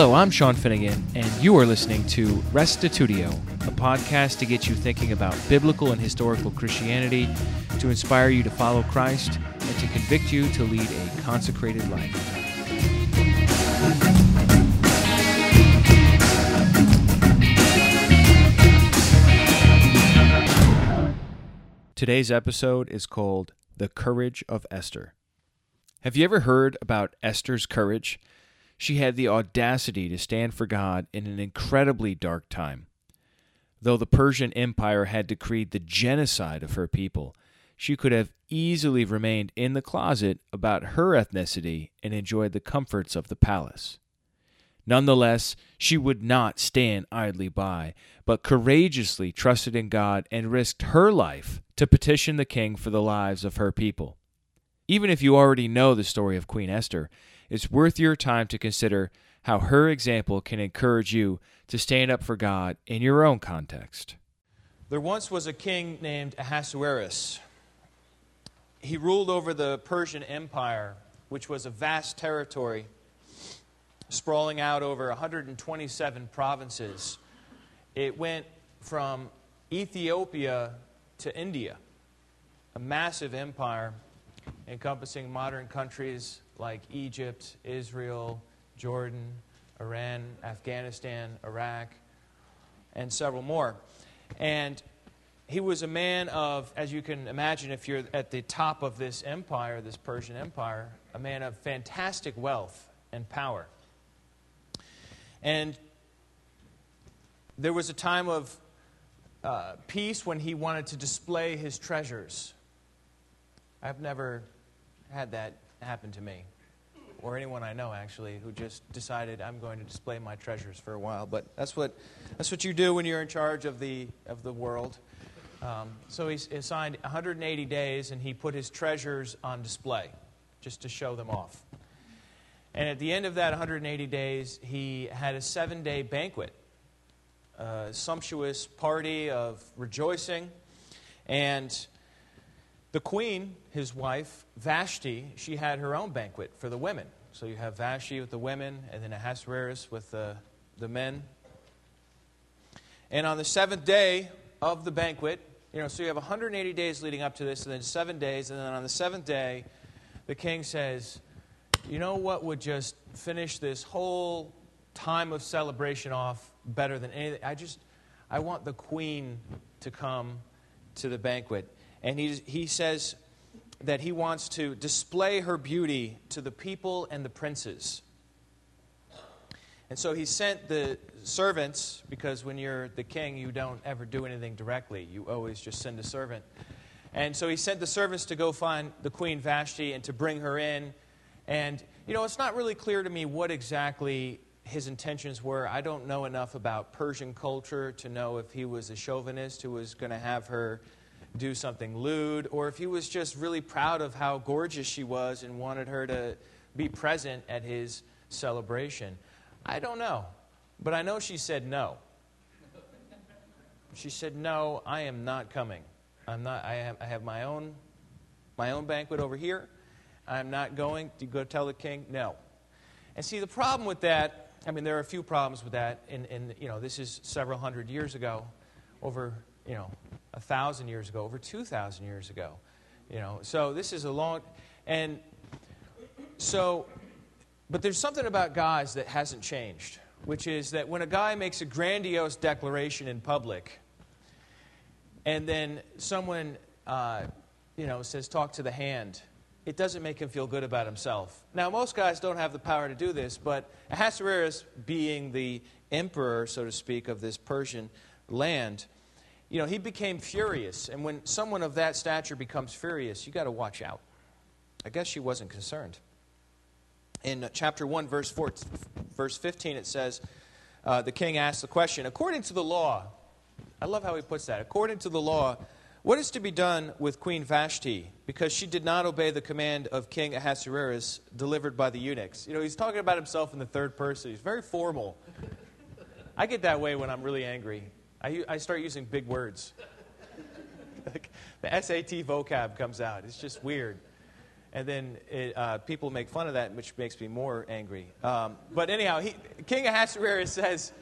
Hello, I'm Sean Finnegan, and you are listening to Restitutio, a podcast to get you thinking about biblical and historical Christianity, to inspire you to follow Christ, and to convict you to lead a consecrated life. Today's episode is called The Courage of Esther. Have you ever heard about Esther's courage? She had the audacity to stand for God in an incredibly dark time. Though the Persian Empire had decreed the genocide of her people, she could have easily remained in the closet about her ethnicity and enjoyed the comforts of the palace. Nonetheless, she would not stand idly by, but courageously trusted in God and risked her life to petition the king for the lives of her people. Even if you already know the story of Queen Esther, it's worth your time to consider how her example can encourage you to stand up for God in your own context. There once was a king named Ahasuerus. He ruled over the Persian Empire, which was a vast territory sprawling out over 127 provinces. It went from Ethiopia to India, a massive empire encompassing modern countries like Egypt, Israel, Jordan, Iran, Afghanistan, Iraq, and several more. And he was a man of, as you can imagine, if you're at the top of this empire, this Persian empire, a man of fantastic wealth and power. And there was a time of uh, peace when he wanted to display his treasures. I've never had that happen to me, or anyone I know actually, who just decided I'm going to display my treasures for a while. But that's what that's what you do when you're in charge of the of the world. Um, so he assigned 180 days, and he put his treasures on display, just to show them off. And at the end of that 180 days, he had a seven day banquet, a sumptuous party of rejoicing. And the queen, his wife, Vashti, she had her own banquet for the women. So you have Vashti with the women, and then Ahasuerus with the, the men. And on the seventh day of the banquet, you know, so you have 180 days leading up to this, and then seven days, and then on the seventh day, the king says, you know what would just finish this whole time of celebration off better than anything? I just, I want the queen to come to the banquet. And he, he says that he wants to display her beauty to the people and the princes. And so he sent the servants, because when you're the king, you don't ever do anything directly. You always just send a servant. And so he sent the servants to go find the queen Vashti and to bring her in and, you know, it's not really clear to me what exactly his intentions were. I don't know enough about Persian culture to know if he was a chauvinist who was going to have her do something lewd, or if he was just really proud of how gorgeous she was and wanted her to be present at his celebration. I don't know. But I know she said no. She said, No, I am not coming. I'm not, I, have, I have my, own, my own banquet over here. I'm not going. You go tell the king? No. And see, the problem with that, I mean, there are a few problems with that. And, and you know, this is several hundred years ago, over, you know, a thousand years ago, over 2,000 years ago. You know, so this is a long, and so, but there's something about guys that hasn't changed, which is that when a guy makes a grandiose declaration in public, and then someone, uh, you know, says, talk to the hand, it doesn't make him feel good about himself. Now, most guys don't have the power to do this, but Ahasuerus, being the emperor, so to speak, of this Persian land, you know, he became furious. And when someone of that stature becomes furious, you got to watch out. I guess she wasn't concerned. In chapter 1, verse, 4, verse 15, it says, uh, the king asked the question, according to the law, I love how he puts that, according to the law, what is to be done with Queen Vashti because she did not obey the command of King Ahasuerus delivered by the eunuchs? You know, he's talking about himself in the third person. He's very formal. I get that way when I'm really angry. I, I start using big words. the SAT vocab comes out. It's just weird. And then it, uh, people make fun of that, which makes me more angry. Um, but anyhow, he, King Ahasuerus says,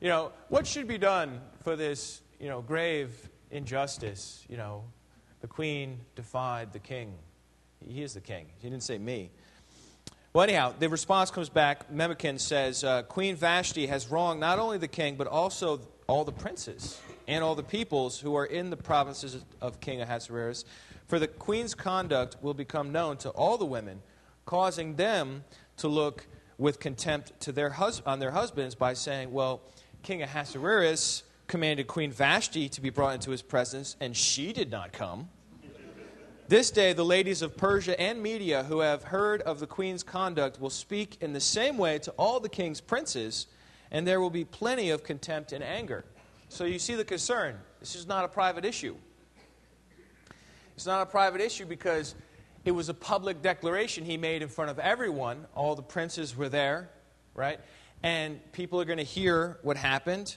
you know, what should be done for this, you know, grave injustice? You know, the queen defied the king. He is the king. He didn't say me. Well, anyhow, the response comes back. Memucan says uh, Queen Vashti has wronged not only the king, but also all the princes and all the peoples who are in the provinces of King Ahasuerus. For the queen's conduct will become known to all the women, causing them to look with contempt to their hus- on their husbands by saying, Well, King Ahasuerus commanded Queen Vashti to be brought into his presence, and she did not come. This day, the ladies of Persia and Media who have heard of the queen's conduct will speak in the same way to all the king's princes, and there will be plenty of contempt and anger. So you see the concern. This is not a private issue. It's not a private issue because it was a public declaration he made in front of everyone. All the princes were there, right? And people are going to hear what happened.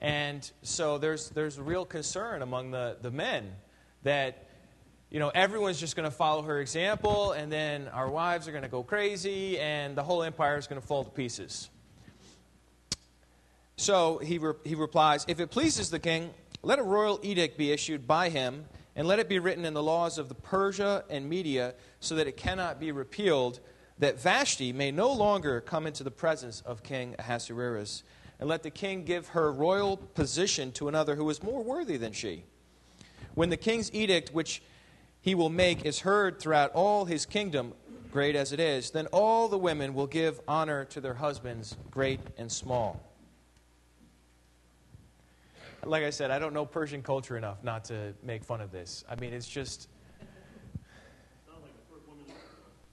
And so there's, there's real concern among the, the men that you know, everyone's just going to follow her example, and then our wives are going to go crazy, and the whole empire is going to fall to pieces. So he, re- he replies If it pleases the king, let a royal edict be issued by him, and let it be written in the laws of the Persia and Media, so that it cannot be repealed, that Vashti may no longer come into the presence of King Ahasuerus. And let the king give her royal position to another who is more worthy than she. When the king's edict, which he will make is heard throughout all his kingdom, great as it is, then all the women will give honor to their husbands, great and small. Like I said, I don't know Persian culture enough not to make fun of this. I mean, it's just.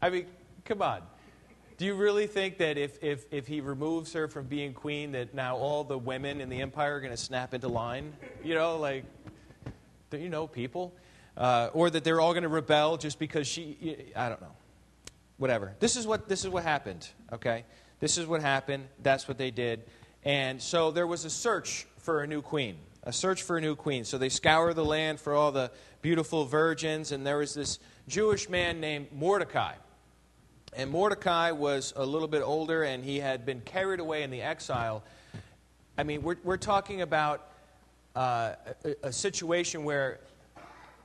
I mean, come on. Do you really think that if, if, if he removes her from being queen, that now all the women in the empire are going to snap into line? You know, like, do you know people? uh, or that they're all going to rebel just because she, I don't know. Whatever. This is what, this is what happened, okay? This is what happened. That's what they did. And so there was a search for a new queen, a search for a new queen. So they scour the land for all the beautiful virgins, and there was this Jewish man named Mordecai. And Mordecai was a little bit older, and he had been carried away in the exile. I mean, we're, we're talking about uh, a, a situation where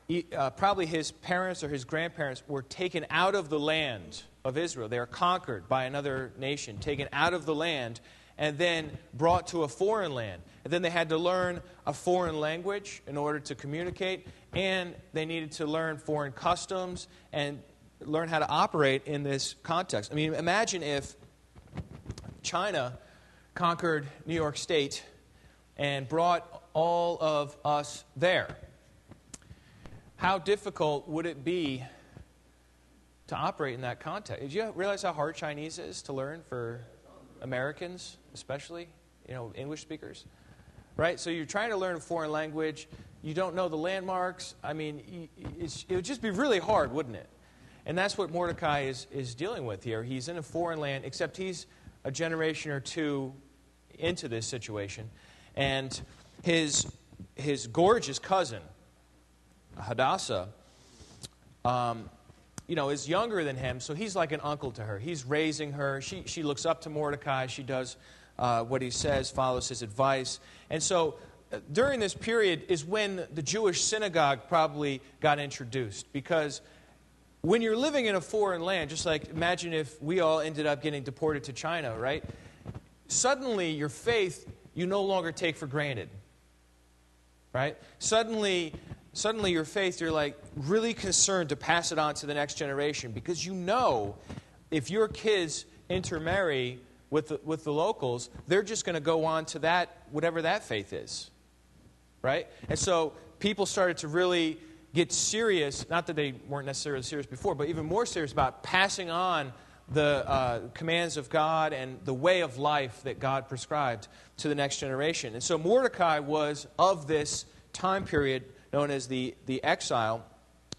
he, uh, probably his parents or his grandparents were taken out of the land of Israel. They are conquered by another nation, taken out of the land, and then brought to a foreign land. And then they had to learn a foreign language in order to communicate, and they needed to learn foreign customs and learn how to operate in this context. I mean, imagine if China conquered New York State and brought all of us there how difficult would it be to operate in that context? Did you realize how hard Chinese is to learn for Americans, especially, you know, English speakers? Right? So you're trying to learn a foreign language, you don't know the landmarks. I mean, it would just be really hard, wouldn't it? And that's what Mordecai is, is dealing with here. He's in a foreign land, except he's a generation or two into this situation. And his, his gorgeous cousin, Hadassah, um, you know, is younger than him, so he's like an uncle to her. He's raising her. She, she looks up to Mordecai. She does uh, what he says, follows his advice. And so uh, during this period is when the Jewish synagogue probably got introduced. Because when you're living in a foreign land, just like imagine if we all ended up getting deported to China, right? Suddenly your faith you no longer take for granted. Right? Suddenly suddenly your faith, you're like really concerned to pass it on to the next generation because you know if your kids intermarry with the, with the locals, they're just going to go on to that, whatever that faith is. Right? And so people started to really get serious, not that they weren't necessarily serious before, but even more serious about passing on the uh, commands of God and the way of life that God prescribed to the next generation. And so Mordecai was of this time period known as the, the exile.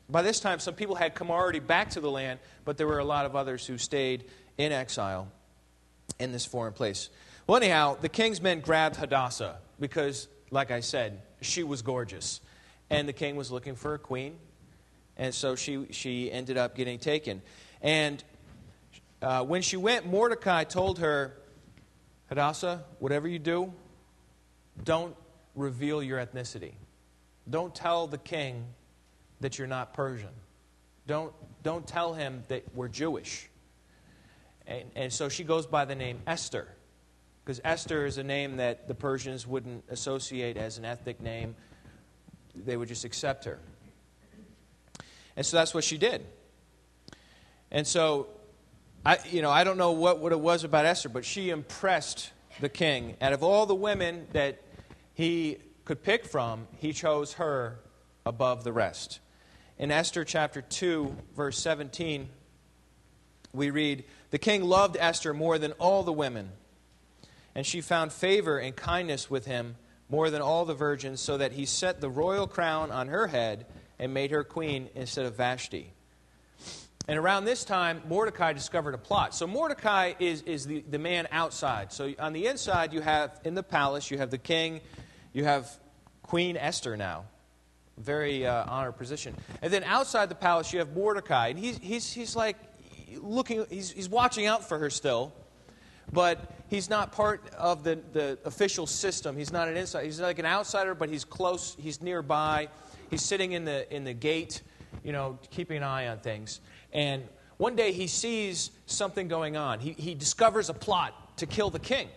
By this time, some people had come already back to the land, but there were a lot of others who stayed in exile in this foreign place. Well, anyhow, the king's men grabbed Hadassah because, like I said, she was gorgeous. And the king was looking for a queen. And so she, she ended up getting taken. And uh, when she went, Mordecai told her, Hadassah, whatever you do, don't reveal your ethnicity. Don't tell the king that you're not Persian. Don't, don't tell him that we're Jewish. And, and so she goes by the name Esther, because Esther is a name that the Persians wouldn't associate as an ethnic name, they would just accept her. And so that's what she did. And so, I, you know, I don't know what, what it was about Esther, but she impressed the king. Out of all the women that he could pick from, he chose her above the rest. In Esther chapter 2, verse 17, we read The king loved Esther more than all the women, and she found favor and kindness with him more than all the virgins, so that he set the royal crown on her head and made her queen instead of Vashti. And around this time, Mordecai discovered a plot. So Mordecai is, is the, the man outside. So on the inside, you have, in the palace, you have the king, you have Queen Esther now. Very uh, honored position. And then outside the palace, you have Mordecai. And he's, he's, he's like looking, he's, he's watching out for her still. But he's not part of the, the official system. He's not an insider. He's like an outsider, but he's close, he's nearby. He's sitting in the, in the gate, you know, keeping an eye on things. And one day he sees something going on. He, he discovers a plot to kill the king.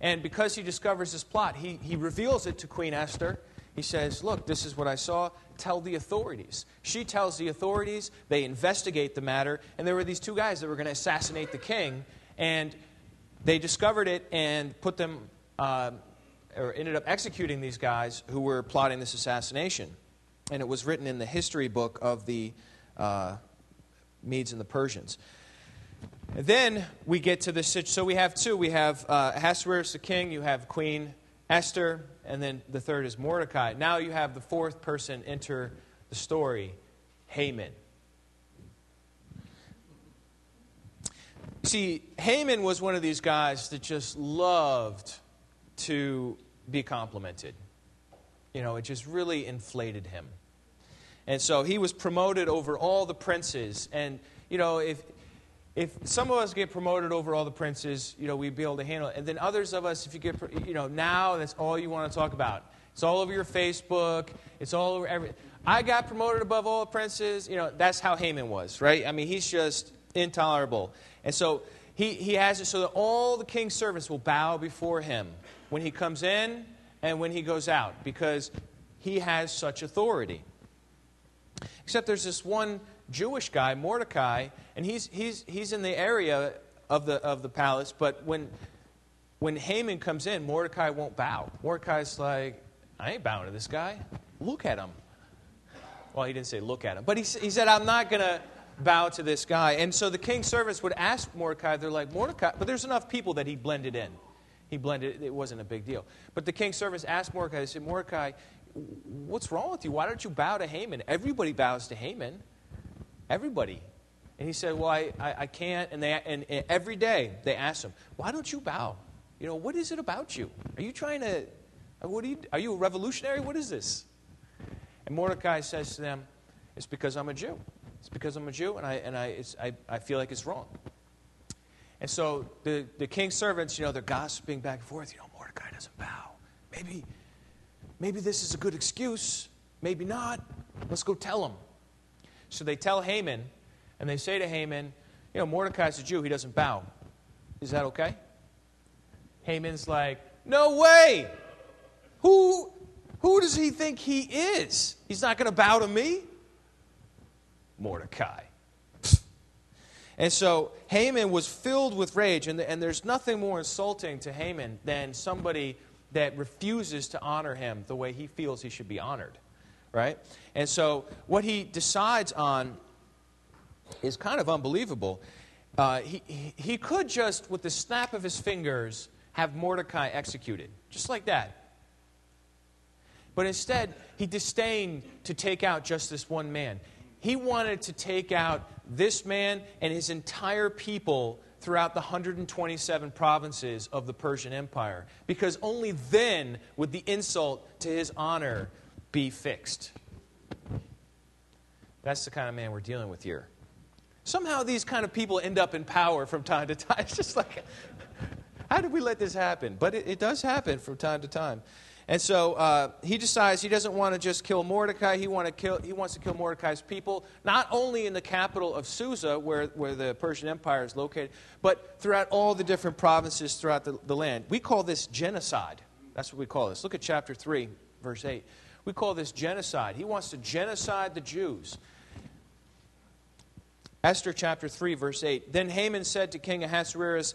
And because he discovers this plot, he, he reveals it to Queen Esther. He says, Look, this is what I saw. Tell the authorities. She tells the authorities. They investigate the matter. And there were these two guys that were going to assassinate the king. And they discovered it and put them, uh, or ended up executing these guys who were plotting this assassination. And it was written in the history book of the uh, Medes and the Persians. And then we get to this. So we have two. We have uh, Ahasuerus the king. You have Queen Esther, and then the third is Mordecai. Now you have the fourth person enter the story, Haman. See, Haman was one of these guys that just loved to be complimented. You know, it just really inflated him. And so he was promoted over all the princes. And, you know, if, if some of us get promoted over all the princes, you know, we'd be able to handle it. And then others of us, if you get, you know, now that's all you want to talk about. It's all over your Facebook. It's all over every. I got promoted above all the princes. You know, that's how Haman was, right? I mean, he's just intolerable. And so he, he has it so that all the king's servants will bow before him when he comes in and when he goes out because he has such authority. Except there's this one Jewish guy, Mordecai, and he's, he's, he's in the area of the, of the palace, but when, when Haman comes in, Mordecai won't bow. Mordecai's like, I ain't bowing to this guy. Look at him. Well, he didn't say look at him, but he, he said, I'm not going to bow to this guy. And so the king's servants would ask Mordecai, they're like, Mordecai, but there's enough people that he blended in. He blended, it wasn't a big deal. But the king's servants asked Mordecai, they said, Mordecai, what's wrong with you? Why don't you bow to Haman? Everybody bows to Haman. Everybody. And he said, Well, I, I, I can't. And, they, and, and, every day they ask him, Why don't you bow? You know, what is it about you? Are you trying to, what are you, are you a revolutionary? What is this? And Mordecai says to them, It's because I'm a Jew. It's because I'm a Jew, and I, and I, I, I feel like it's wrong. And so the, the king's servants, you know, they're gossiping back and forth. You know, Mordecai doesn't bow. Maybe maybe this is a good excuse, maybe not. Let's go tell him. So they tell Haman, and they say to Haman, You know, Mordecai's a Jew, he doesn't bow. Is that okay? Haman's like, No way! Who, who does he think he is? He's not going to bow to me? Mordecai. And so Haman was filled with rage, and, and there's nothing more insulting to Haman than somebody that refuses to honor him the way he feels he should be honored, right? And so what he decides on is kind of unbelievable. Uh, he, he could just, with the snap of his fingers, have Mordecai executed, just like that. But instead, he disdained to take out just this one man. He wanted to take out this man and his entire people throughout the 127 provinces of the Persian Empire, because only then would the insult to his honor be fixed. That's the kind of man we're dealing with here. Somehow these kind of people end up in power from time to time. It's just like, how did we let this happen? But it, it does happen from time to time. And so uh, he decides he doesn't want to just kill Mordecai. He, want to kill, he wants to kill Mordecai's people, not only in the capital of Susa, where, where the Persian Empire is located, but throughout all the different provinces throughout the, the land. We call this genocide. That's what we call this. Look at chapter 3, verse 8. We call this genocide. He wants to genocide the Jews. Esther chapter 3, verse 8. Then Haman said to King Ahasuerus,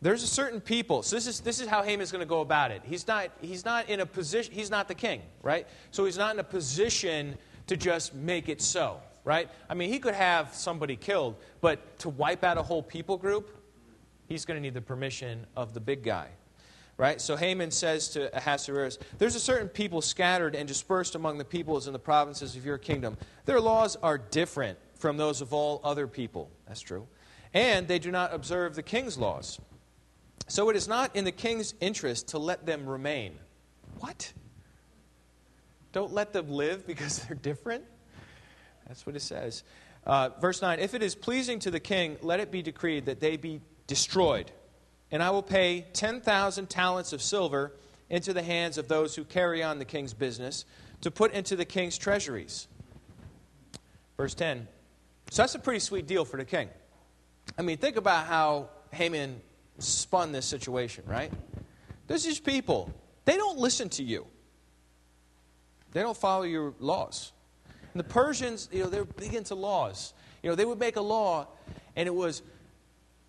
there's a certain people. So this is, this is how Haman's going to go about it. He's not, he's not in a position, he's not the king, right? So he's not in a position to just make it so, right? I mean, he could have somebody killed, but to wipe out a whole people group, he's going to need the permission of the big guy. Right? So Haman says to Ahasuerus, There's a certain people scattered and dispersed among the peoples in the provinces of your kingdom. Their laws are different from those of all other people. That's true. And they do not observe the king's laws. So it is not in the king's interest to let them remain. What? Don't let them live because they're different? That's what it says. Uh, verse 9 If it is pleasing to the king, let it be decreed that they be destroyed. And I will pay 10,000 talents of silver into the hands of those who carry on the king's business to put into the king's treasuries. Verse 10. So that's a pretty sweet deal for the king. I mean, think about how Haman spun this situation, right? There's these people, they don't listen to you, they don't follow your laws. And the Persians, you know, they're big into laws. You know, they would make a law and it was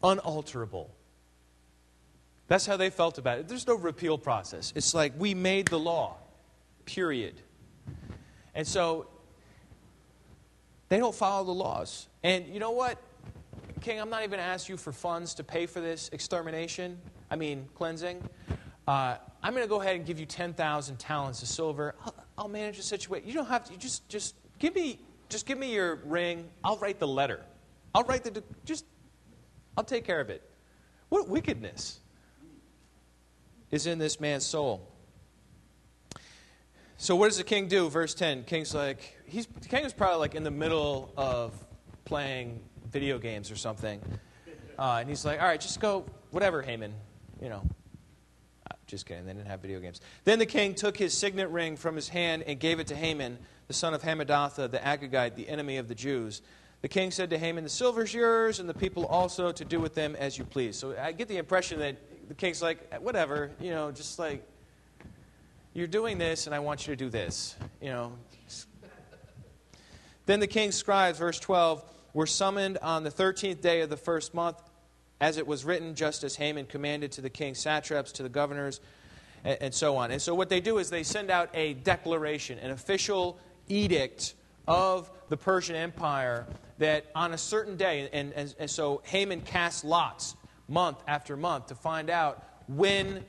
unalterable. That's how they felt about it. There's no repeal process. It's like we made the law, period. And so they don't follow the laws. And you know what? King, I'm not even going to ask you for funds to pay for this extermination, I mean, cleansing. Uh, I'm going to go ahead and give you 10,000 talents of silver. I'll, I'll, manage the situation. You don't have to, you just, just give me, just give me your ring. I'll write the letter. I'll write the, just, I'll take care of it. What wickedness is in this man's soul? So what does the king do? Verse 10. King's like, he's, the king is probably like in the middle of playing video games or something. Uh, and he's like, all right, just go, whatever, Haman, you know. Uh, just kidding, they didn't have video games. Then the king took his signet ring from his hand and gave it to Haman, the son of Hammedatha, the Agagite, the enemy of the Jews. The king said to Haman, The silver's yours, and the people also to do with them as you please. So I get the impression that the king's like, whatever, you know, just like, you're doing this, and I want you to do this, you know. then the king's scribes, verse 12, were summoned on the 13th day of the first month, as it was written, just as Haman commanded to the king's satraps, to the governors, and, and so on. And so what they do is they send out a declaration, an official edict of the Persian Empire that on a certain day, and, and, and so Haman casts lots month after month to find out when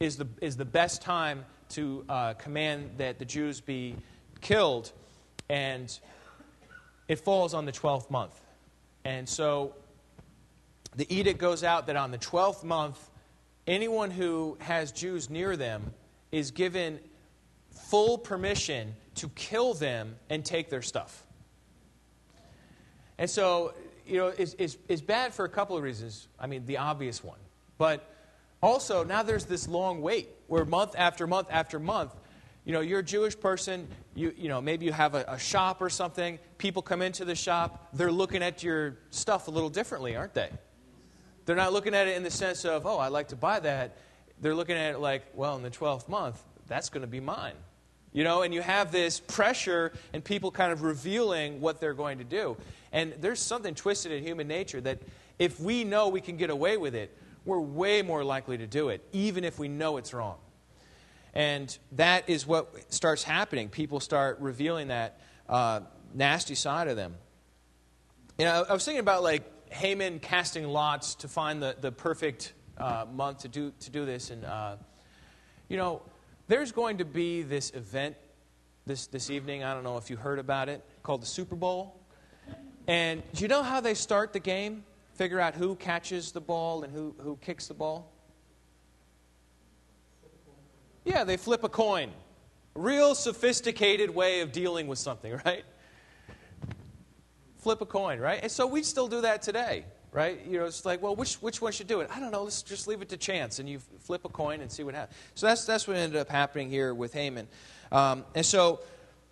is the, is the best time to uh, command that the Jews be killed. And it falls on the 12th month. And so the edict goes out that on the 12th month, anyone who has Jews near them is given full permission to kill them and take their stuff. And so, you know, it's, it's, it's bad for a couple of reasons. I mean, the obvious one. But also, now there's this long wait where month after month after month, you know, you're a Jewish person, you, you know, maybe you have a, a shop or something. People come into the shop, they're looking at your stuff a little differently, aren't they? They're not looking at it in the sense of, oh, I'd like to buy that. They're looking at it like, well, in the 12th month, that's going to be mine. You know, and you have this pressure and people kind of revealing what they're going to do. And there's something twisted in human nature that if we know we can get away with it, we're way more likely to do it, even if we know it's wrong. And that is what starts happening. People start revealing that uh, nasty side of them. You know, I was thinking about like Haman casting lots to find the, the perfect uh, month to do, to do this. And, uh, you know, there's going to be this event this, this evening. I don't know if you heard about it, called the Super Bowl. And do you know how they start the game? Figure out who catches the ball and who, who kicks the ball? Yeah, they flip a coin. Real sophisticated way of dealing with something, right? Flip a coin, right? And so we still do that today, right? You know, it's like, well, which, which one should do it? I don't know. Let's just leave it to chance. And you flip a coin and see what happens. So that's, that's what ended up happening here with Haman. Um, and so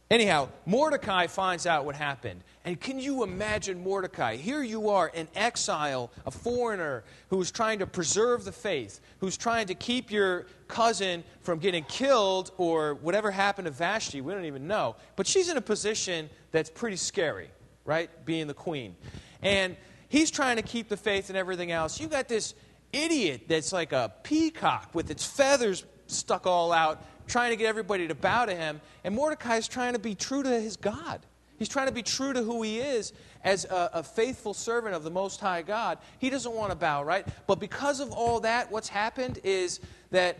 Anyhow, Mordecai finds out what happened. And can you imagine Mordecai? Here you are, an exile, a foreigner who's trying to preserve the faith, who's trying to keep your cousin from getting killed or whatever happened to Vashti. We don't even know. But she's in a position that's pretty scary, right? Being the queen. And he's trying to keep the faith and everything else. You got this idiot that's like a peacock with its feathers stuck all out trying to get everybody to bow to him. And Mordecai is trying to be true to his God. He's trying to be true to who he is as a, a, faithful servant of the Most High God. He doesn't want to bow, right? But because of all that, what's happened is that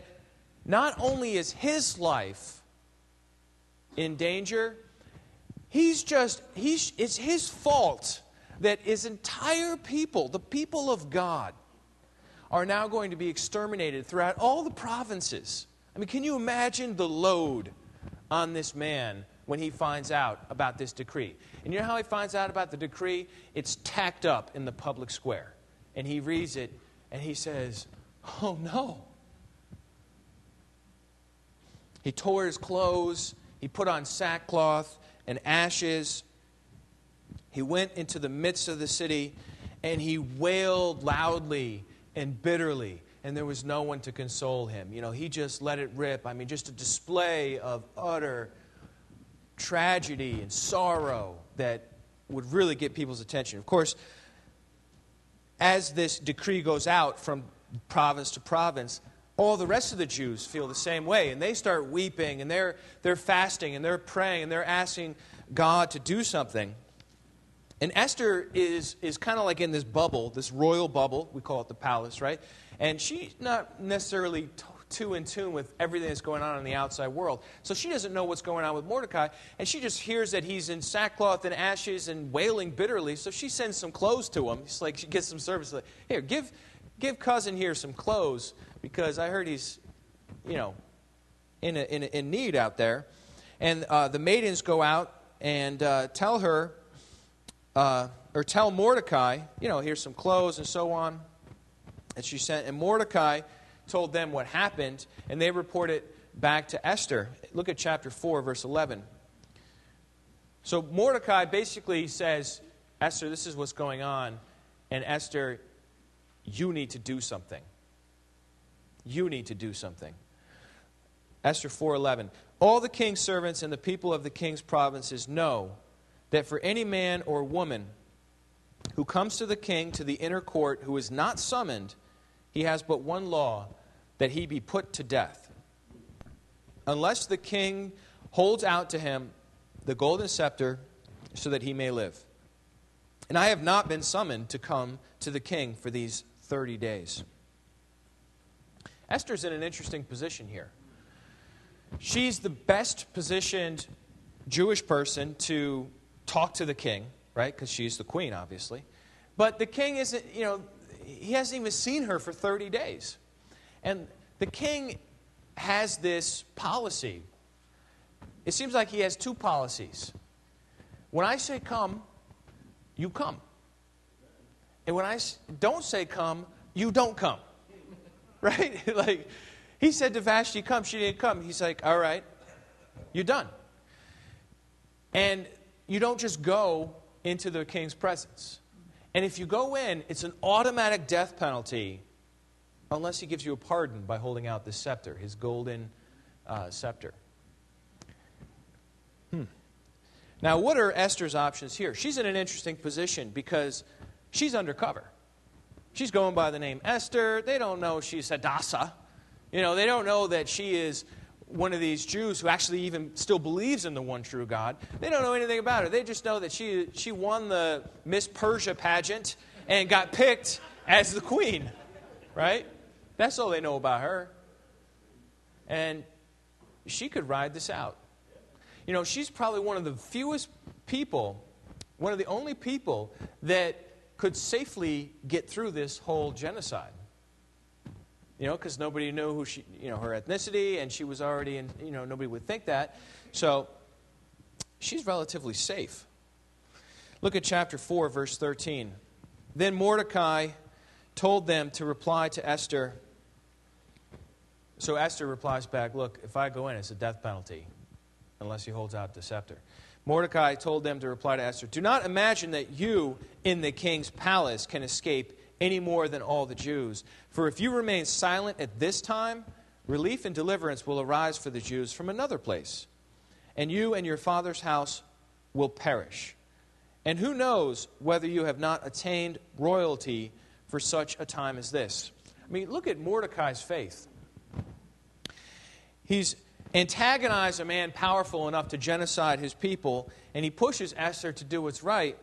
not only is his life in danger, he's just, he's, it's his fault that his entire people, the people of God, are now going to be exterminated throughout all the provinces. I mean, can you imagine the load on this man when he finds out about this decree? And you know how he finds out about the decree? It's tacked up in the public square. And he reads it and he says, Oh no. He tore his clothes, he put on sackcloth and ashes. He went into the midst of the city and he wailed loudly and bitterly and there was no one to console him. You know, he just let it rip. I mean, just a display of utter tragedy and sorrow that would really get people's attention. Of course, as this decree goes out from province to province, all the rest of the Jews feel the same way, and they start weeping, and they're, they're fasting, and they're praying, and they're asking God to do something. And Esther is, is kind of like in this bubble, this royal bubble. We call it the palace, right? And she's not necessarily t- too in tune with everything that's going on in the outside world. So she doesn't know what's going on with Mordecai. And she just hears that he's in sackcloth and ashes and wailing bitterly. So she sends some clothes to him. It's like she gets some service. Like, here, give, give cousin here some clothes because I heard he's, you know, in, a, in, a, in need out there. And uh, the maidens go out and uh, tell her, uh, or tell Mordecai, you know, here's some clothes and so on. And she sent, and Mordecai told them what happened, and they report it back to Esther. Look at chapter 4, verse 11. So Mordecai basically says, Esther, this is what's going on. And Esther, you need to do something. You need to do something. Esther 4:11 All the king's servants and the people of the king's provinces know that for any man or woman who comes to the king to the inner court who is not summoned he has but one law that he be put to death. Unless the king holds out to him the golden scepter so that he may live. And I have not been summoned to come to the king for these 30 days. Esther's in an interesting position here. She's the best positioned Jewish person to talk to the king, right? Because she's the queen, obviously. But the king isn't, you know, he hasn't even seen her for 30 days. And the king has this policy. It seems like he has two policies. When I say come, you come. And when I don't say come, you don't come. Right? like, he said to Vashti, come. She didn't come. He's like, all right, you're done. And you don't just go into the king's presence. And if you go in, it's an automatic death penalty unless he gives you a pardon by holding out the scepter, his golden uh, scepter. Hmm. Now, what are Esther's options here? She's in an interesting position because she's undercover. She's going by the name Esther. They don't know she's Hadassah. You know, they don't know that she is one of these Jews who actually even still believes in the one true God. They don't know anything about her. They just know that she, she won the Miss Persia pageant and got picked as the queen, right? That's all they know about her. And she could ride this out. You know, she's probably one of the fewest people, one of the only people that could safely get through this whole genocide you know, because nobody knew who she, you know, her ethnicity, and she was already in, you know, nobody would think that. So she's relatively safe. Look at chapter 4, verse 13. Then Mordecai told them to reply to Esther. So Esther replies back, Look, if I go in, it's a death penalty, unless he holds out the scepter. Mordecai told them to reply to Esther Do not imagine that you in the king's palace can escape any more than all the Jews. For if you remain silent at this time, relief and deliverance will arise for the Jews from another place, and you and your father's house will perish. And who knows whether you have not attained royalty for such a time as this? I mean, look at Mordecai's faith. He's antagonized a man powerful enough to genocide his people, and he pushes Esther to do what's right,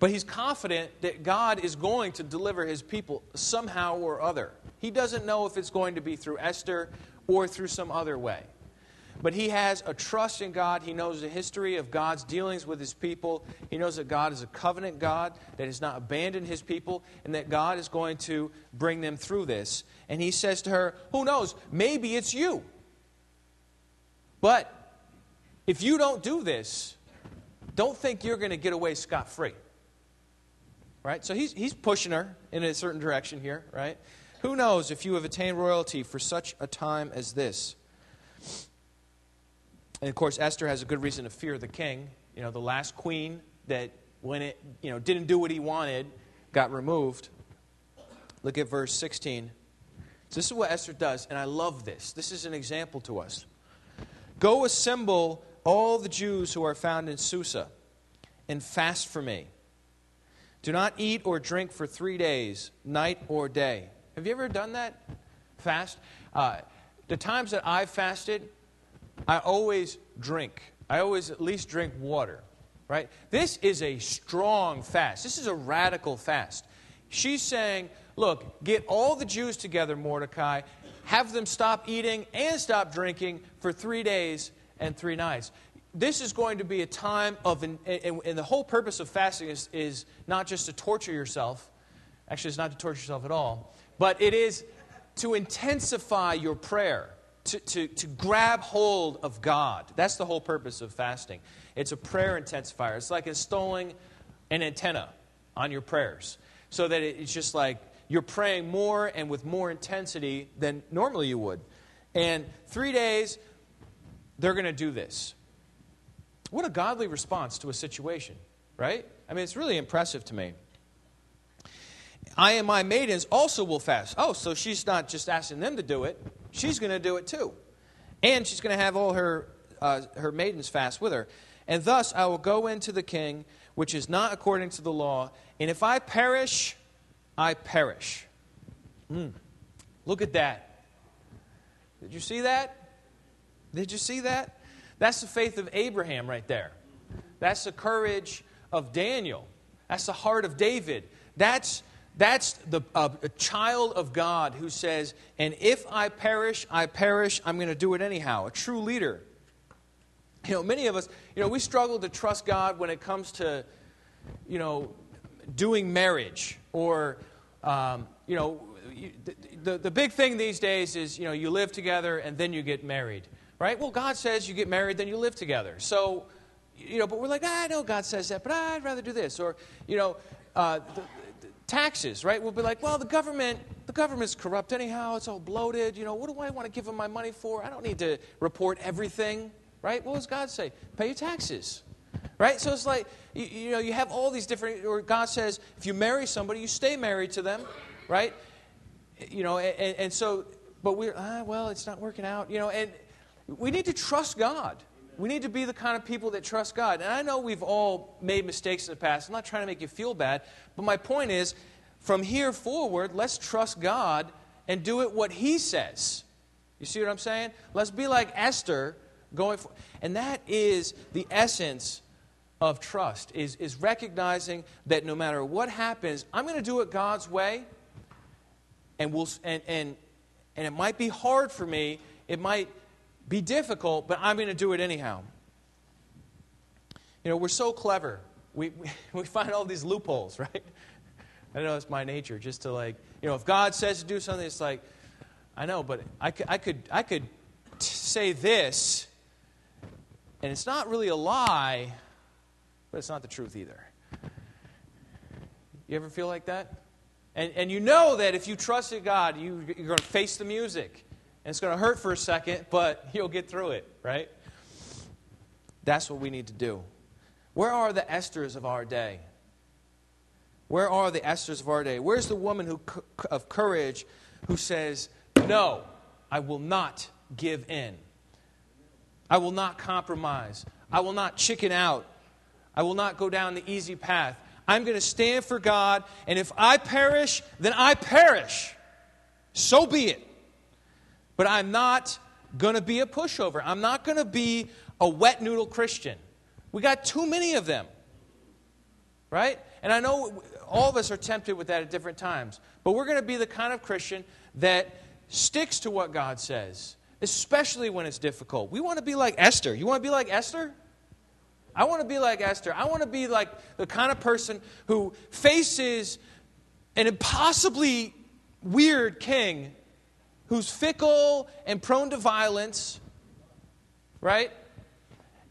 but he's confident that God is going to deliver his people somehow or other. He doesn't know if it's going to be through Esther or through some other way. But he has a trust in God. He knows the history of God's dealings with his people. He knows that God is a covenant God, that has not abandoned his people, and that God is going to bring them through this. And he says to her, Who knows? Maybe it's you. But if you don't do this, don't think you're going to get away scot free. Right? So he's, he's pushing her in a certain direction here, right? Who knows if you have attained royalty for such a time as this? And of course, Esther has a good reason to fear the king. You know, the last queen that, when it, you know, didn't do what he wanted, got removed. Look at verse 16. So this is what Esther does, and I love this. This is an example to us. Go assemble all the Jews who are found in Susa and fast for me. Do not eat or drink for three days, night or day. Have you ever done that? Fast? Uh, the times that I've fasted, I always drink. I always at least drink water, right? This is a strong fast. This is a radical fast. She's saying, look, get all the Jews together, Mordecai, have them stop eating and stop drinking for three days and three nights. This is going to be a time of, and, and the whole purpose of fasting is, is not just to torture yourself. Actually, it's not to torture yourself at all, but it is to intensify your prayer to, to, to grab hold of God. That's the whole purpose of fasting. It's a prayer intensifier. It's like installing an antenna on your prayers so that it's just like you're praying more and with more intensity than normally you would. And three days, they're going to do this. What a godly response to a situation, right? I mean, it's really impressive to me. I and my maidens also will fast. Oh, so she's not just asking them to do it, she's going to do it too. And she's going to have all her, uh, her maidens fast with her. And thus I will go into the king, which is not according to the law. And if I perish, I perish. Mm. Look at that. Did you see that? Did you see that? That's the faith of Abraham right there. That's the courage of Daniel. That's the heart of David. That's that's the, uh, a child of God who says, and if I perish, I perish, I'm going to do it anyhow. A true leader. You know, many of us, you know, we struggle to trust God when it comes to, you know, doing marriage or, um, you know, the, the, the big thing these days is, you know, you live together and then you get married, right? Well, God says you get married, then you live together. So, you know, but we're like, ah, I know God says that, but I'd rather do this. Or, you know, uh, the, taxes, right? We'll be like, well, the government, the government's corrupt anyhow. It's all bloated. You know, what do I want to give them my money for? I don't need to report everything, right? What does God say? Pay your taxes, right? So it's like, you, you know, you have all these different, or God says, if you marry somebody, you stay married to them, right? You know, and, and so, but we're, ah, well, it's not working out, you know, and we need to trust God. We need to be the kind of people that trust God. And I know we've all made mistakes in the past. I'm not trying to make you feel bad, but my point is from here forward, let's trust God and do it what He says. You see what I'm saying? Let's be like Esther going for, and that is the essence of trust is, is recognizing that no matter what happens, I'm going to do it God's way. And, we'll, and, and, and it might be hard for me. It might be difficult, but I'm going to do it anyhow. You know, we're so clever. We, we, we find all these loopholes, right? I know it's my nature just to like, you know, if God says to do something, it's like, I know, but I could, I could, I could say this, and it's not really a lie, but it's not the truth either. You ever feel like that? And, and you know that if you trusted God, you, you're going to face the music. And it's going to hurt for a second, but you'll get through it, right? That's what we need to do. Where are the Esthers of our day? Where are the Esthers of our day? Where's the woman who, of courage who says, No, I will not give in. I will not compromise. I will not chicken out. I will not go down the easy path. I'm going to stand for God, and if I perish, then I perish. So be it. But I'm not going to be a pushover. I'm not going to be a wet noodle Christian. We got too many of them. Right? And I know all of us are tempted with that at different times. But we're going to be the kind of Christian that sticks to what God says, especially when it's difficult. We want to be like Esther. You want to be like Esther? I want to be like Esther. I want to be like the kind of person who faces an impossibly weird king who's fickle and prone to violence, right?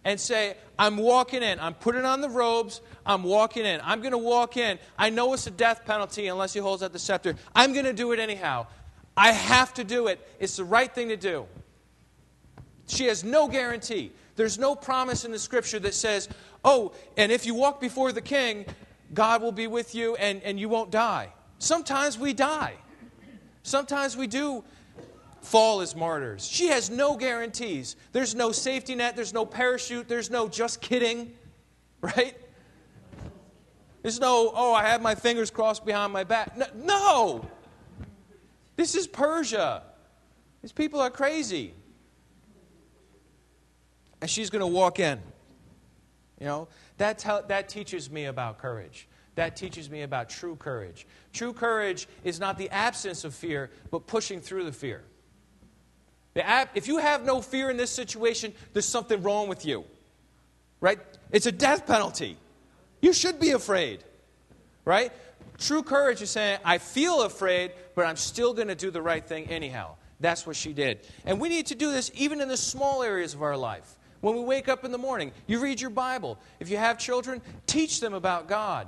And say, I'm walking in. I'm putting on the robes. I'm walking in. I'm going to walk in. I know it's a death penalty unless he holds out the scepter. I'm going to do it anyhow. I have to do it. It's the right thing to do. She has no guarantee. There's no promise in the scripture that says, oh, and if you walk before the king, God will be with you and, and you won't die. Sometimes we die. Sometimes we do fall as martyrs. She has no guarantees. There's no safety net, there's no parachute, there's no just kidding, right? There's no, oh, I have my fingers crossed behind my back. No, no. This is Persia. These people are crazy and she's going to walk in. You know, that's how, that teaches me about courage. That teaches me about true courage. True courage is not the absence of fear, but pushing through the fear. If you have no fear in this situation, there's something wrong with you. Right? It's a death penalty. You should be afraid. Right? True courage is saying, I feel afraid, but I'm still going to do the right thing anyhow. That's what she did. And we need to do this even in the small areas of our life. When we wake up in the morning, you read your Bible. If you have children, teach them about God.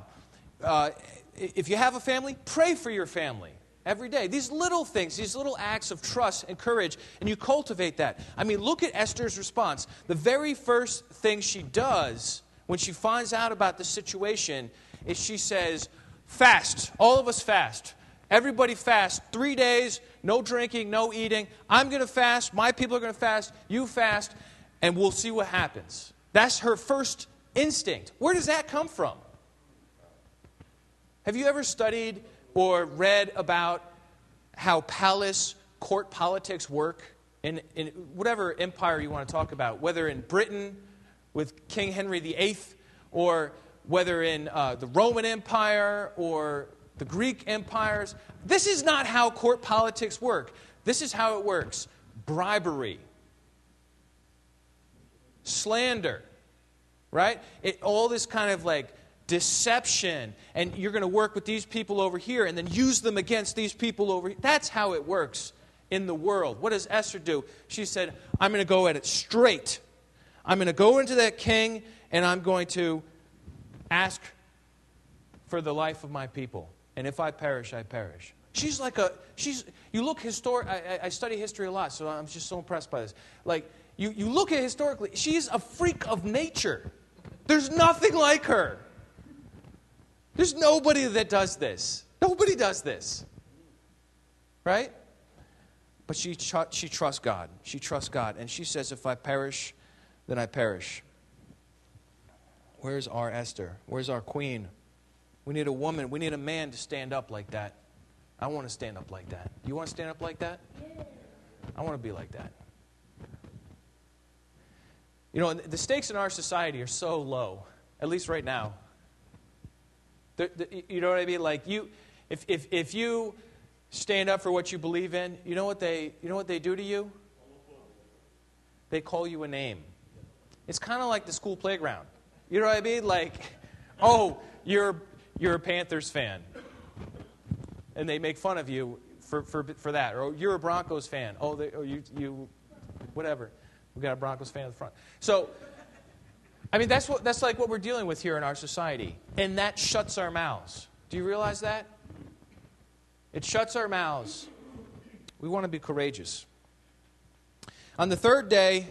Uh, if you have a family, pray for your family every day. These little things, these little acts of trust and courage, and you cultivate that. I mean, look at Esther's response. The very first thing she does when she finds out about the situation is she says, Fast. All of us fast. Everybody fast. Three days, no drinking, no eating. I'm going to fast. My people are going to fast. You fast and we'll see what happens. That's her first instinct. Where does that come from? Have you ever studied or read about how palace court politics work in, in whatever empire you want to talk about, whether in Britain with King Henry VIII or whether in uh, the Roman Empire or the Greek empires? This is not how court politics work. This is how it works bribery slander, right? It, all this kind of like deception, and you're going to work with these people over here and then use them against these people over here. That's how it works in the world. What does Esther do? She said, I'm going to go at it straight. I'm going to go into that king and I'm going to ask for the life of my people. And if I perish, I perish. She's like a, she's, you look historic, I, I study history a lot, so I'm just so impressed by this. Like, you, you look at historically, she's a freak of nature. There's nothing like her. There's nobody that does this. Nobody does this. Right? But she, she trusts God. She trusts God. And she says, If I perish, then I perish. Where's our Esther? Where's our queen? We need a woman. We need a man to stand up like that. I want to stand up like that. You want to stand up like that? I want to be like that. You know, the stakes in our society are so low, at least right now. The, the, you know what I mean? Like you, if, if, if you stand up for what you believe in, you know what they, you know what they do to you? They call you a name. It's kind of like the school playground. You know what I mean? Like, oh, you're, you're a Panthers fan. And they make fun of you for, for, for that. Or you're a Broncos fan. Oh, they, or you, you, whatever. We've got a Broncos fan at the front. So, I mean, that's, what, that's like what we're dealing with here in our society. And that shuts our mouths. Do you realize that? It shuts our mouths. We want to be courageous. On the third day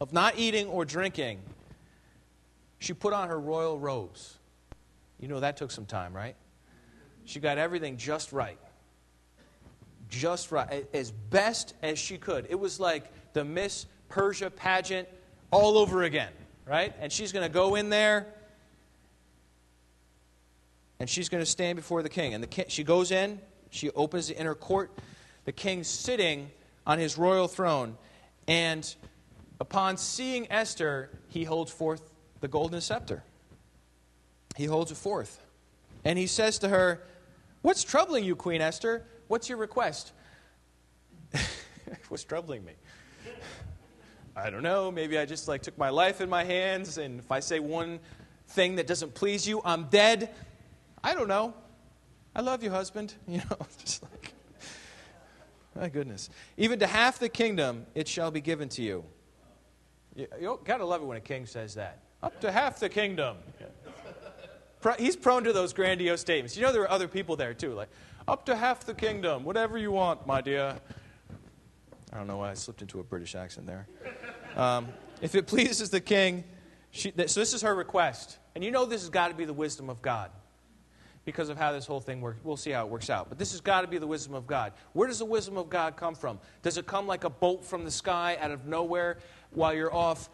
of not eating or drinking, she put on her royal robes. You know that took some time, right? She got everything just right. Just right. As best as she could. It was like the Miss Persia pageant all over again, right? And she's going to go in there and she's going to stand before the king. And the she goes in, she opens the inner court. The king's sitting on his royal throne. And upon seeing Esther, he holds forth the golden scepter. He holds it forth. And he says to her, What's troubling you, Queen Esther? What's your request? What's troubling me? I don't know. Maybe I just like took my life in my hands, and if I say one thing that doesn't please you, I'm dead. I don't know. I love you, husband. You know, just like, my goodness. Even to half the kingdom it shall be given to you. You, you gotta love it when a king says that. Up to half the kingdom. He's prone to those grandiose statements. You know, there are other people there too, like, up to half the kingdom, whatever you want, my dear. I don't know why I slipped into a British accent there. Um, if it pleases the king, she, so this is her request. And you know this has got to be the wisdom of God because of how this whole thing works. We'll see how it works out. But this has got to be the wisdom of God. Where does the wisdom of God come from? Does it come like a bolt from the sky out of nowhere while you're off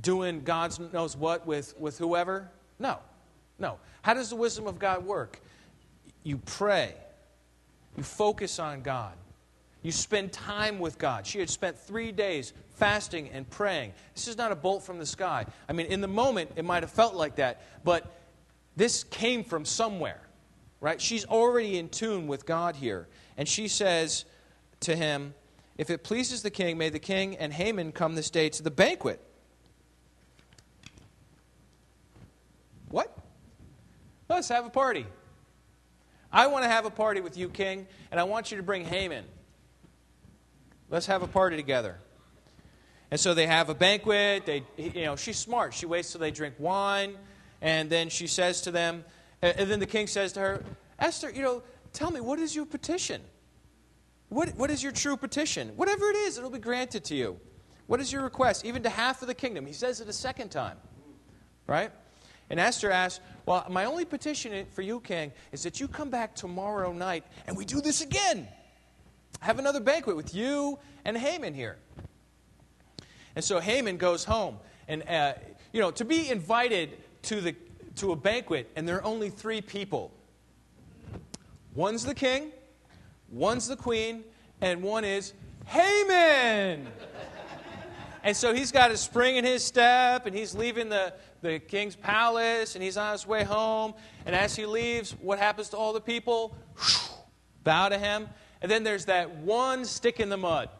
doing God knows what with, with whoever? No. No. How does the wisdom of God work? You pray, you focus on God. You spend time with God. She had spent three days fasting and praying. This is not a bolt from the sky. I mean, in the moment, it might have felt like that, but this came from somewhere, right? She's already in tune with God here. And she says to him, If it pleases the king, may the king and Haman come this day to the banquet. What? Let's have a party. I want to have a party with you, king, and I want you to bring Haman. Let's have a party together. And so they have a banquet. They, you know, she's smart. She waits till they drink wine. And then she says to them, and then the king says to her, Esther, you know, tell me, what is your petition? What, what is your true petition? Whatever it is, it'll be granted to you. What is your request? Even to half of the kingdom. He says it a second time. Right? And Esther asks, Well, my only petition for you, king, is that you come back tomorrow night and we do this again. Have another banquet with you and Haman here. And so Haman goes home. And, uh, you know, to be invited to, the, to a banquet and there are only three people one's the king, one's the queen, and one is Haman. and so he's got a spring in his step and he's leaving the, the king's palace and he's on his way home. And as he leaves, what happens to all the people? Bow to him. And then there's that one stick in the mud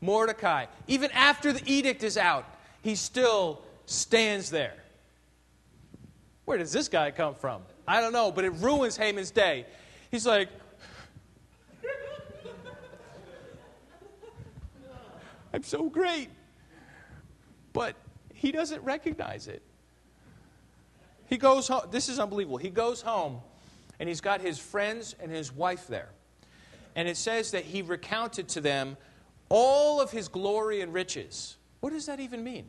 Mordecai. Even after the edict is out, he still stands there. Where does this guy come from? I don't know, but it ruins Haman's day. He's like, I'm so great. But he doesn't recognize it. He goes home. This is unbelievable. He goes home and he's got his friends and his wife there. And it says that he recounted to them all of his glory and riches. What does that even mean?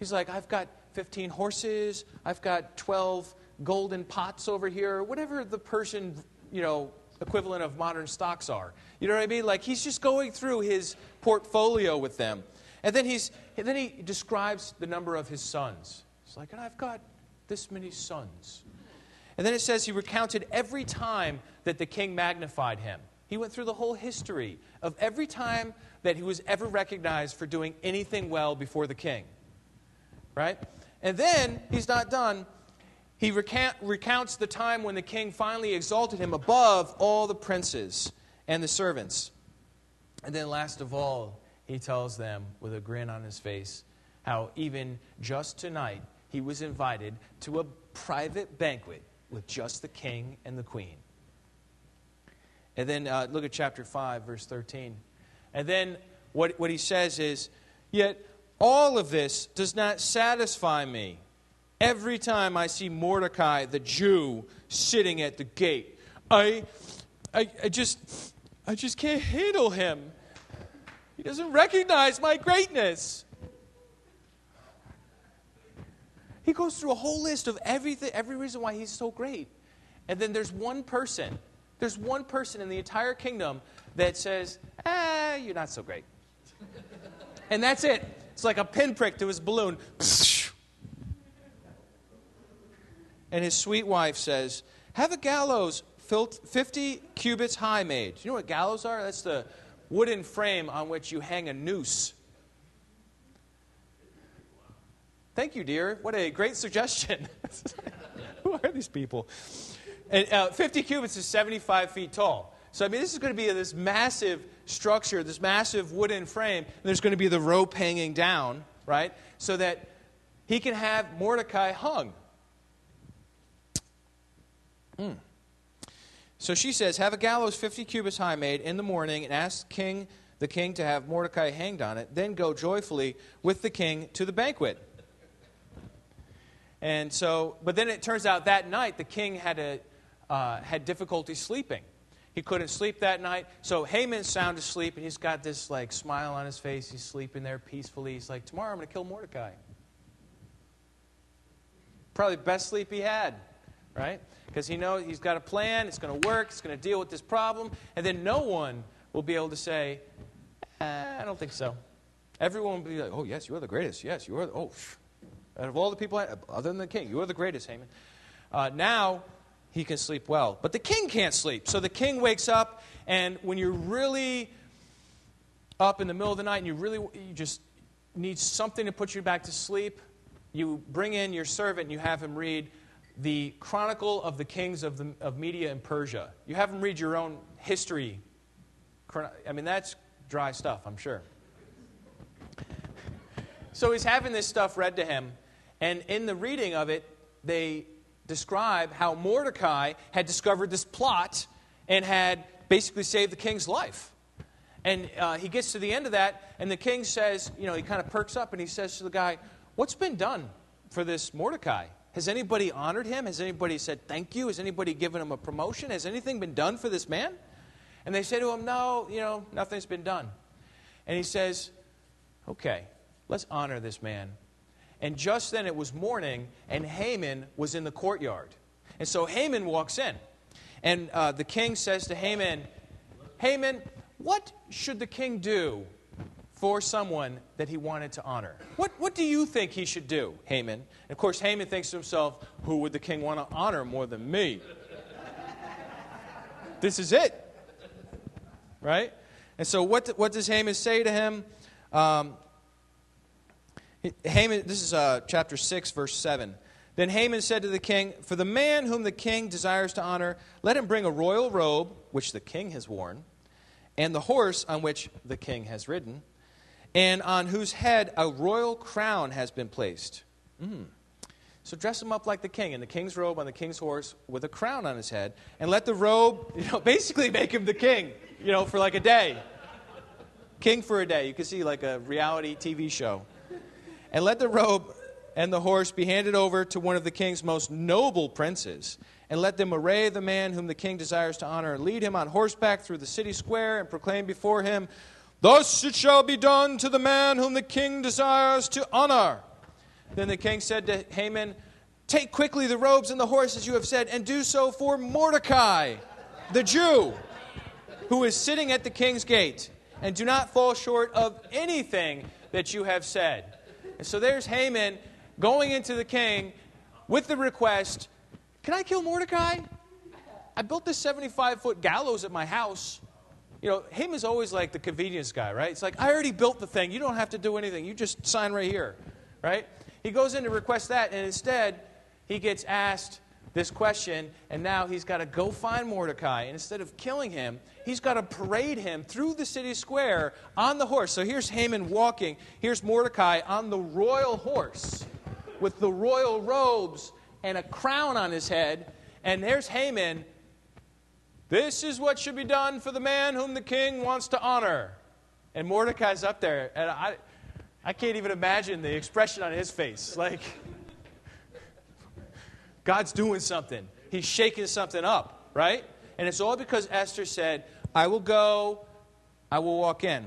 He's like, I've got 15 horses, I've got 12 golden pots over here, whatever the Persian, you know, equivalent of modern stocks are. You know what I mean? Like he's just going through his portfolio with them. And then he's and then he describes the number of his sons. It's like, and I've got this many sons. And then it says he recounted every time that the king magnified him. He went through the whole history of every time that he was ever recognized for doing anything well before the king. Right? And then he's not done. He recount, recounts the time when the king finally exalted him above all the princes and the servants. And then, last of all, he tells them with a grin on his face how even just tonight he was invited to a private banquet with just the king and the queen. And then uh, look at chapter 5, verse 13. And then what, what he says is, Yet all of this does not satisfy me. every time I see Mordecai, the Jew, sitting at the gate, I, I, I just, I just can't handle him. He doesn't recognize my greatness. He goes through a whole list of everything, every reason why he's so great. And then there's one person, there's one person in the entire kingdom that says, ah, you're not so great. and that's it. It's like a pinprick to his balloon. and his sweet wife says, Have a gallows 50 cubits high made. Do you know what gallows are? That's the wooden frame on which you hang a noose. Thank you, dear. What a great suggestion. Who are these people? And uh, 50 cubits is 75 feet tall. So, I mean, this is going to be this massive structure, this massive wooden frame. And there's going to be the rope hanging down, right? So that he can have Mordecai hung. Hmm. So she says, Have a gallows 50 cubits high made in the morning and ask king, the king to have Mordecai hanged on it. Then go joyfully with the king to the banquet. And so, but then it turns out that night the king had, a, uh, had difficulty sleeping. He couldn't sleep that night. So Haman's sound asleep, and he's got this like smile on his face. He's sleeping there peacefully. He's like, Tomorrow I'm going to kill Mordecai. Probably the best sleep he had, right? because he knows he's got a plan, it's going to work, it's going to deal with this problem, and then no one will be able to say, eh, I don't think so. Everyone will be like, oh, yes, you are the greatest. Yes, you are, the, oh, out of all the people, other than the king, you are the greatest, Haman. Uh, now he can sleep well. But the king can't sleep. So the king wakes up, and when you're really up in the middle of the night and you really you just need something to put you back to sleep, you bring in your servant and you have him read the Chronicle of the Kings of, the, of Media and Persia. You have him read your own history. I mean, that's dry stuff, I'm sure. So he's having this stuff read to him, and in the reading of it, they describe how Mordecai had discovered this plot and had basically saved the king's life. And uh, he gets to the end of that, and the king says, you know, he kind of perks up and he says to the guy, What's been done for this Mordecai? Has anybody honored him? Has anybody said thank you? Has anybody given him a promotion? Has anything been done for this man? And they say to him, No, you know, nothing's been done. And he says, Okay, let's honor this man. And just then it was morning, and Haman was in the courtyard. And so Haman walks in. And uh, the king says to Haman, Haman, what should the king do for someone that he wanted to honor. What, what do you think he should do, Haman? And of course, Haman thinks to himself, who would the king want to honor more than me? this is it. Right? And so, what, what does Haman say to him? Um, Haman, this is uh, chapter 6, verse 7. Then Haman said to the king, For the man whom the king desires to honor, let him bring a royal robe, which the king has worn, and the horse on which the king has ridden and on whose head a royal crown has been placed. Mm. So dress him up like the king, in the king's robe on the king's horse with a crown on his head, and let the robe, you know, basically make him the king, you know, for like a day. King for a day. You can see like a reality TV show. And let the robe and the horse be handed over to one of the king's most noble princes. And let them array the man whom the king desires to honor, and lead him on horseback through the city square, and proclaim before him, Thus it shall be done to the man whom the king desires to honor. Then the king said to Haman, Take quickly the robes and the horses you have said, and do so for Mordecai, the Jew, who is sitting at the king's gate, and do not fall short of anything that you have said. And so there's Haman going into the king with the request Can I kill Mordecai? I built this 75 foot gallows at my house. You know, him is always like the convenience guy, right? It's like, I already built the thing. You don't have to do anything. You just sign right here, right? He goes in to request that, and instead, he gets asked this question, and now he's got to go find Mordecai. And instead of killing him, he's got to parade him through the city square on the horse. So here's Haman walking. Here's Mordecai on the royal horse with the royal robes and a crown on his head. And there's Haman this is what should be done for the man whom the king wants to honor. And Mordecai's up there, and I, I can't even imagine the expression on his face. Like, God's doing something. He's shaking something up, right? And it's all because Esther said, I will go, I will walk in.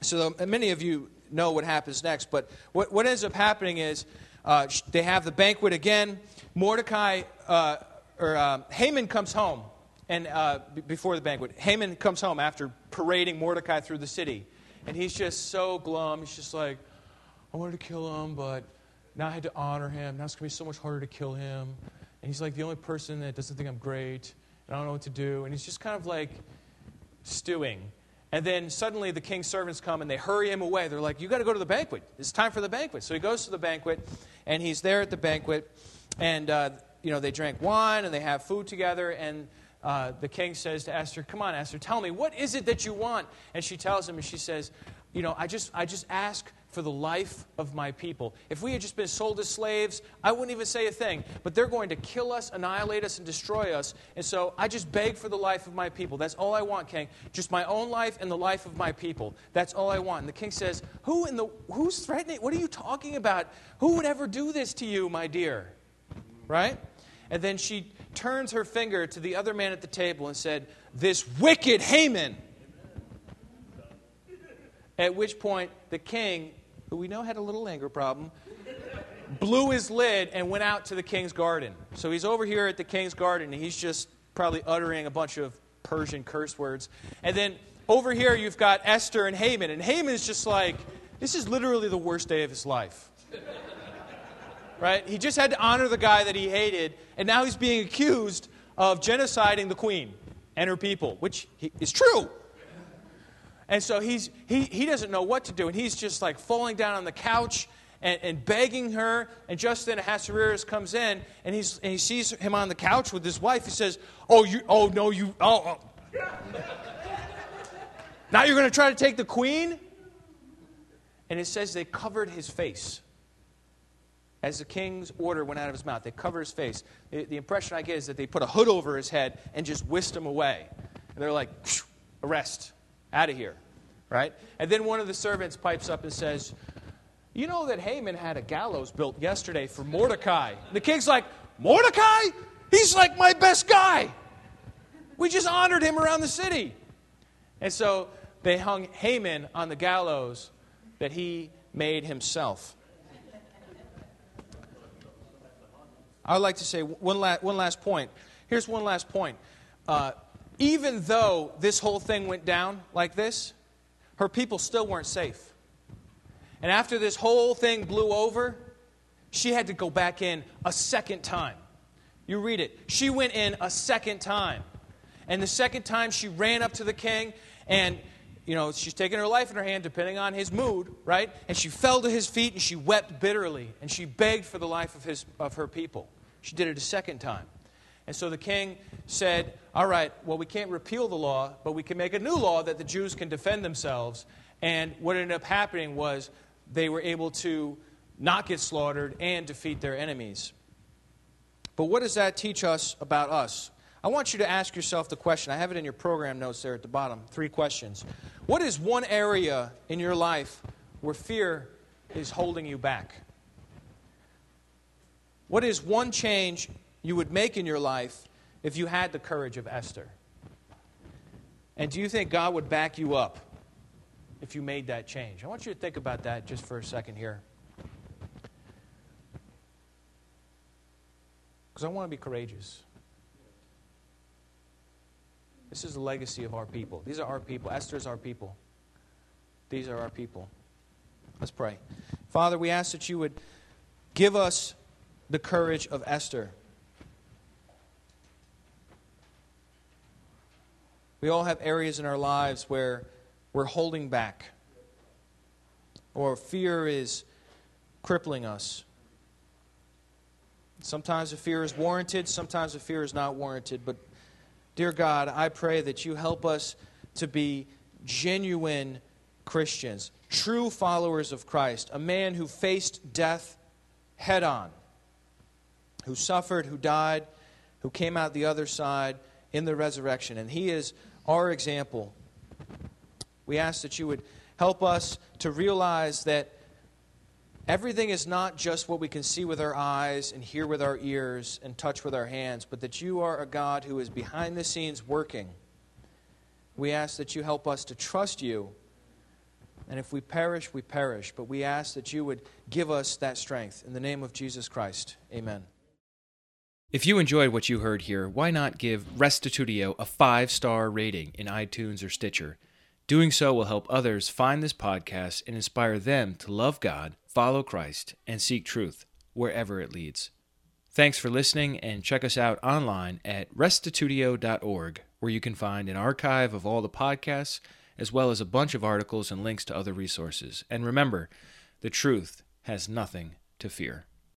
So many of you know what happens next, but what, what ends up happening is uh, they have the banquet again. Mordecai, uh, or uh, Haman comes home, and uh, b- before the banquet, Haman comes home after parading Mordecai through the city. And he's just so glum. He's just like, I wanted to kill him, but now I had to honor him. Now it's going to be so much harder to kill him. And he's like the only person that doesn't think I'm great. And I don't know what to do. And he's just kind of like stewing. And then suddenly the king's servants come and they hurry him away. They're like, You got to go to the banquet. It's time for the banquet. So he goes to the banquet and he's there at the banquet. And, uh, you know, they drink wine and they have food together. And uh, the king says to Esther, Come on, Esther, tell me, what is it that you want? And she tells him, and she says, You know, I just, I just ask for the life of my people. If we had just been sold as slaves, I wouldn't even say a thing. But they're going to kill us, annihilate us, and destroy us. And so I just beg for the life of my people. That's all I want, king. Just my own life and the life of my people. That's all I want. And the king says, Who in the who's threatening? What are you talking about? Who would ever do this to you, my dear? Right? And then she turns her finger to the other man at the table and said, This wicked Haman. At which point the king who we know had a little anger problem, blew his lid and went out to the king's garden. So he's over here at the king's garden and he's just probably uttering a bunch of Persian curse words. And then over here you've got Esther and Haman. And Haman's just like, this is literally the worst day of his life. right? He just had to honor the guy that he hated, and now he's being accused of genociding the queen and her people, which is true. And so he's, he, he doesn't know what to do. And he's just like falling down on the couch and, and begging her. And just then Ahasuerus comes in and, he's, and he sees him on the couch with his wife. He says, Oh, you, oh no, you, oh. oh. now you're going to try to take the queen? And it says they covered his face. As the king's order went out of his mouth, they covered his face. The, the impression I get is that they put a hood over his head and just whisked him away. And they're like, arrest, out of here right? And then one of the servants pipes up and says, You know that Haman had a gallows built yesterday for Mordecai. The king's like, Mordecai? He's like my best guy. We just honored him around the city. And so they hung Haman on the gallows that he made himself. I would like to say one, la- one last point. Here's one last point. Uh, even though this whole thing went down like this, her people still weren't safe. And after this whole thing blew over, she had to go back in a second time. You read it. She went in a second time. And the second time she ran up to the king and you know, she's taking her life in her hand, depending on his mood, right? And she fell to his feet and she wept bitterly and she begged for the life of, his, of her people. She did it a second time. And so the king said, All right, well, we can't repeal the law, but we can make a new law that the Jews can defend themselves. And what ended up happening was they were able to not get slaughtered and defeat their enemies. But what does that teach us about us? I want you to ask yourself the question. I have it in your program notes there at the bottom. Three questions. What is one area in your life where fear is holding you back? What is one change you would make in your life if you had the courage of Esther? And do you think God would back you up if you made that change? I want you to think about that just for a second here. Because I want to be courageous. This is the legacy of our people. These are our people. Esther's our people. These are our people. Let's pray. Father, we ask that you would give us the courage of Esther. We all have areas in our lives where we're holding back, or fear is crippling us. Sometimes the fear is warranted, sometimes the fear is not warranted. But, dear God, I pray that you help us to be genuine Christians, true followers of Christ, a man who faced death head on, who suffered, who died, who came out the other side in the resurrection. And he is our example. We ask that you would help us to realize that everything is not just what we can see with our eyes and hear with our ears and touch with our hands, but that you are a God who is behind the scenes working. We ask that you help us to trust you. And if we perish, we perish. But we ask that you would give us that strength. In the name of Jesus Christ, amen. If you enjoyed what you heard here, why not give Restitutio a five star rating in iTunes or Stitcher? Doing so will help others find this podcast and inspire them to love God, follow Christ, and seek truth wherever it leads. Thanks for listening, and check us out online at restitutio.org, where you can find an archive of all the podcasts, as well as a bunch of articles and links to other resources. And remember, the truth has nothing to fear.